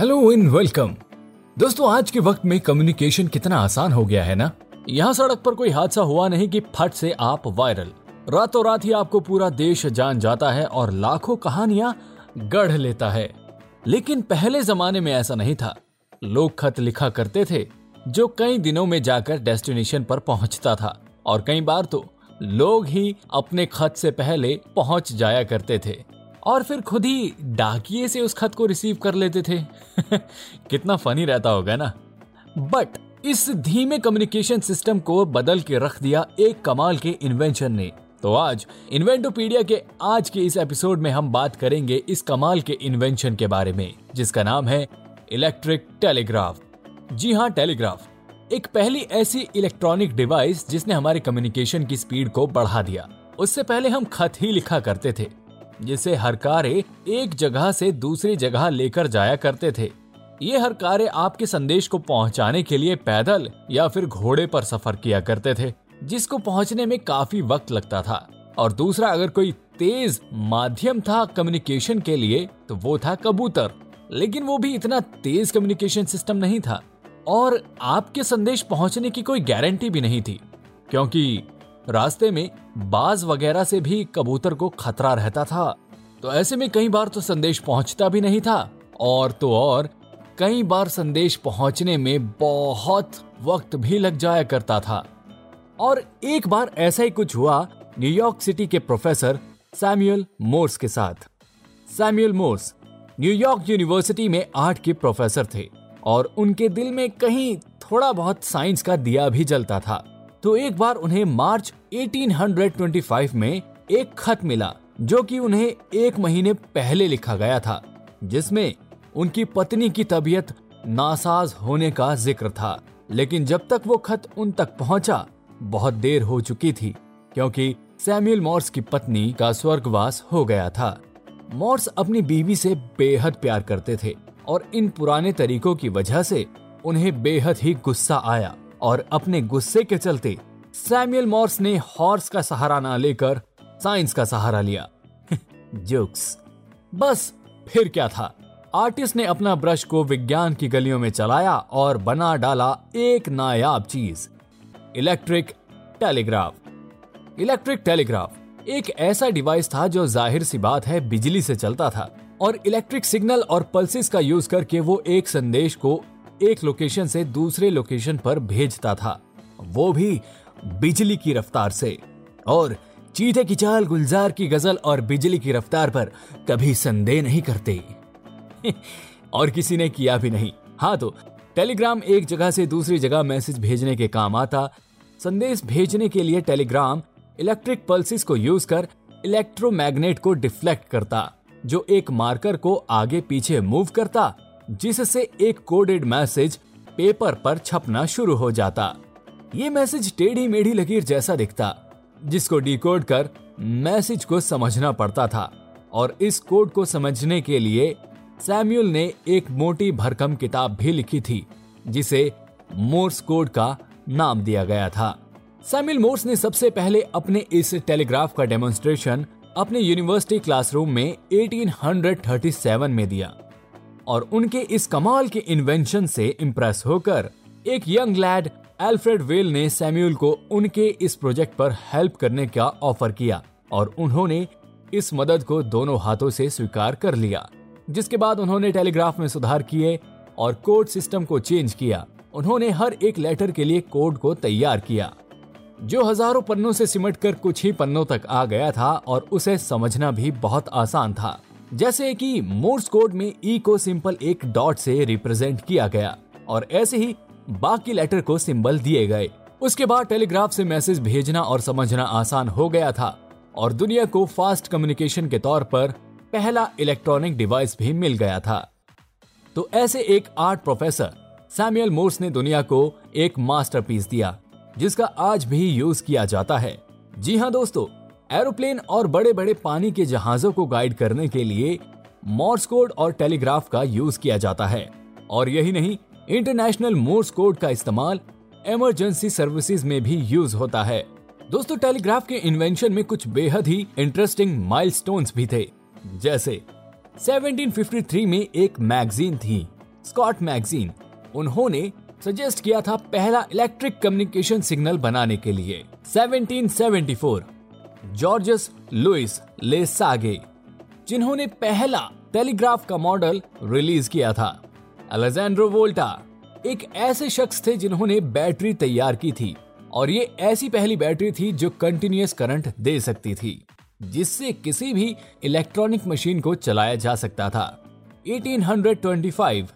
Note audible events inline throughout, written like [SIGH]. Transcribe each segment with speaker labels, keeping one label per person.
Speaker 1: Hello and welcome दोस्तों, आज के वक्त में कम्युनिकेशन कितना आसान हो गया है ना? यहाँ सड़क पर कोई हादसा हुआ नहीं कि फट से आप वायरल रातों रात ही आपको पूरा देश जान जाता है और लाखों कहानियाँ गढ़ लेता है। लेकिन पहले जमाने में ऐसा नहीं था। लोग खत लिखा करते थे, जो कई दिनों में जाकर डेस्टिनेशन पर पहुँचता था। और कई बार तो लोग ही अपने खत से पहले पहुँच जाया करते थे। और फिर खुद ही डाकिए से उस खत को रिसीव कर लेते थे। [LAUGHS] कितना फनी रहता होगा ना। बट इस धीमे कम्युनिकेशन सिस्टम को बदल के रख दिया एक कमाल के इन्वेंशन ने। तो आज इन्वेंटोपीडिया के आज के इस एपिसोड में हम बात करेंगे इस कमाल के इन्वेंशन के बारे में, जिसका नाम है इलेक्ट्रिक टेलीग्राफ जी हाँ टेलीग्राफ एक पहली ऐसी इलेक्ट्रॉनिक डिवाइस जिसने हमारे कम्युनिकेशन की स्पीड को बढ़ा दिया। उससे पहले हम खत ही लिखा करते थे। जिसे हर कारे एक जगह से दूसरी जगह लेकर जाया करते थे। ये हर कारे आपके संदेश को पहुँचाने के लिए पैदल या फिर घोड़े पर सफ़र किया करते थे, जिसको पहुँचने में काफ़ी वक्त लगता था। और दूसरा, अगर कोई तेज माध्यम था कम्युनिकेशन के लिए तो वो था कबूतर। लेकिन वो भी इतना तेज कम्युनिकेशन सिस्टम नहीं था। और आपके संदेश पहुँचने की कोई गारंटी भी नहीं थी, क्योंकि रास्ते में बाज वगैरह से भी कबूतर को खतरा रहता था। तो ऐसे में कई बार तो संदेश पहुँचता भी नहीं था। और तो और, कई बार संदेश पहुँचने में बहुत वक्त भी लग जाया करता था। और एक बार ऐसा ही कुछ हुआ न्यूयॉर्क सिटी के प्रोफेसर सैमुअल मोर्स के साथ। Samuel Morse New York university में आर्ट के प्रोफेसर थे। और उनके दिल में कहीं थोड़ा बहुत साइंस का दिया भी जलता था। तो एक बार उन्हें मार्च 1825 में एक खत मिला, जो कि उन्हें एक महीने पहले लिखा गया था, जिसमें उनकी पत्नी की तबीयत नासाज होने का ज़िक्र था। लेकिन जब तक वो खत उन तक पहुँचा, बहुत देर हो चुकी थी, क्योंकि सैमुअल मॉर्स की पत्नी का स्वर्गवास हो गया था। मॉर्स अपनी बीवी से बेहद प्यार करते थे, और इन पुराने तरीकों की वजह से उन्हें बेहद ही गुस्सा आया। और अपने गुस्से के चलते सैमुअल मॉर्स ने हॉर्स का सहारा ना लेकर साइंस का सहारा लिया। [LAUGHS] जोक्स। बस, फिर क्या था? आर्टिस्ट ने अपना ब्रश को विज्ञान की गलियों में चलाया और बना डाला एक नायाब चीज़। Electric telegraph. इलेक्ट्रिक टेलीग्राफ एक ऐसा डिवाइस था जो ज़ाहिर सी बात है बिजली से चलता था और इलेक्ट्रिक सिग्नल और पल्सेस का यूज़ करके वो एक संदेश को एक लोकेशन से दूसरे लोकेशन पर भेजता था। वो भी बिजली की रफ्तार से। और चीते की चाल गुलजार की गज़ल और बिजली की रफ्तार पर कभी संदेह नहीं करते। [LAUGHS] और किसी ने किया भी नहीं। हाँ तो टेलीग्राम एक जगह से दूसरी जगह मैसेज भेजने के काम आता। संदेश भेजने के लिए टेलीग्राम इलेक्ट्रिक पल्सिस को यूज़ कर इलेक्ट्रोमैग्नेट को डिफ्लेक्ट करता, जो एक मार्कर को आगे पीछे मूव करता जिससे एक कोडेड मैसेज पेपर पर छपना शुरू हो जाता। ये मैसेज टेढ़ी मेढ़ी लकीर जैसा दिखता, जिसको डिकोड कर मैसेज को समझना पड़ता था। और इस कोड को समझने के लिए सैम्यूल ने एक मोटी भरकम किताब भी लिखी थी, जिसे मोर्स कोड का नाम दिया गया था। सैम्यूल मोर्स ने सबसे पहले अपने इस टेलीग्राफ का डेमोन्स्ट्रेशन अपने यूनिवर्सिटी क्लासरूम में 1837 में दिया। और उनके इस कमाल के इन्वेंशन से इम्प्रेस होकर, एक यंग लैड एल्फ्रेड वेल ने सैम्यूल को उनके इस प्रोजेक्ट पर हेल्प करने का ऑफ़र किया और उन्होंने इस मदद को दोनों हाथों से स्वीकार कर लिया, जिसके बाद उन्होंने टेलीग्राफ में सुधार किए और कोड सिस्टम को चेंज किया। उन्होंने हर एक लेटर के लिए कोड को तैयार किया, जो हज़ारों पन्नों से सिमट कर कुछ ही पन्नों तक आ गया था और उसे समझना भी बहुत आसान था। जैसे कि मोर्स कोड में ई को सिंपल एक डॉट से रिप्रेजेंट किया गया और ऐसे ही बाकी लेटर को सिंबल दिए गए। उसके बाद टेलीग्राफ से मैसेज भेजना और समझना आसान हो गया था और दुनिया को फास्ट कम्युनिकेशन के तौर पर पहला इलेक्ट्रॉनिक डिवाइस भी मिल गया था। तो ऐसे एक आर्ट प्रोफेसर सैमुअल मोर्स ने दुनिया को एक मास्टरपीस दिया, जिसका आज भी यूज़ किया जाता है। जी हाँ दोस्तों एरोप्लेन और बड़े बड़े पानी के जहाजों को गाइड करने के लिए मोर्स कोड और टेलीग्राफ का यूज़ किया जाता है। और यही नहीं, इंटरनेशनल मोर्स कोड का इस्तेमाल इमरजेंसी सर्विसेज़ में भी यूज़ होता है। दोस्तों, टेलीग्राफ के इन्वेंशन में कुछ बेहद ही इंटरेस्टिंग माइलस्टोन्स भी थे। जैसे 1753 में एक मैगजीन थी, स्कॉट मैगजीन। उन्होंने सजेस्ट किया था पहला इलेक्ट्रिक कम्युनिकेशन सिग्नल बनाने के लिए 1774 जॉर्जस लुइस ले सागे जिन्होंने पहला टेलीग्राफ का मॉडल रिलीज़ किया था। अलेजेंड्रो वोल्टा एक ऐसे शख्स थे जिन्होंने बैटरी तैयार की थी, और ये ऐसी पहली बैटरी थी जो कंटिन्यूस करंट दे सकती थी, जिससे किसी भी इलेक्ट्रॉनिक मशीन को चलाया जा सकता था। 1825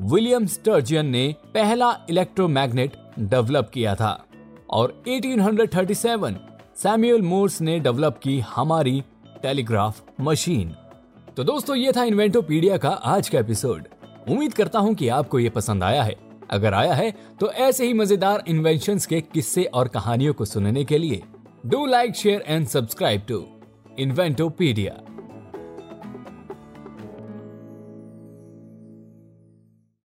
Speaker 1: विलियम स्टर्जियन ने पहला इलेक्ट्रोमैग्नेट डेवलप किया था, और 1837 सैमुअल मोर्स ने डेवलप की हमारी टेलीग्राफ मशीन। तो दोस्तों, ये था इन्वेंटोपीडिया का आज का एपिसोड। उम्मीद करता हूँ कि आपको ये पसंद आया है। अगर आया है तो ऐसे ही मज़ेदार इन्वेंशन के किस्से और कहानियों को सुनने के लिए do like share and subscribe to Inventopedia.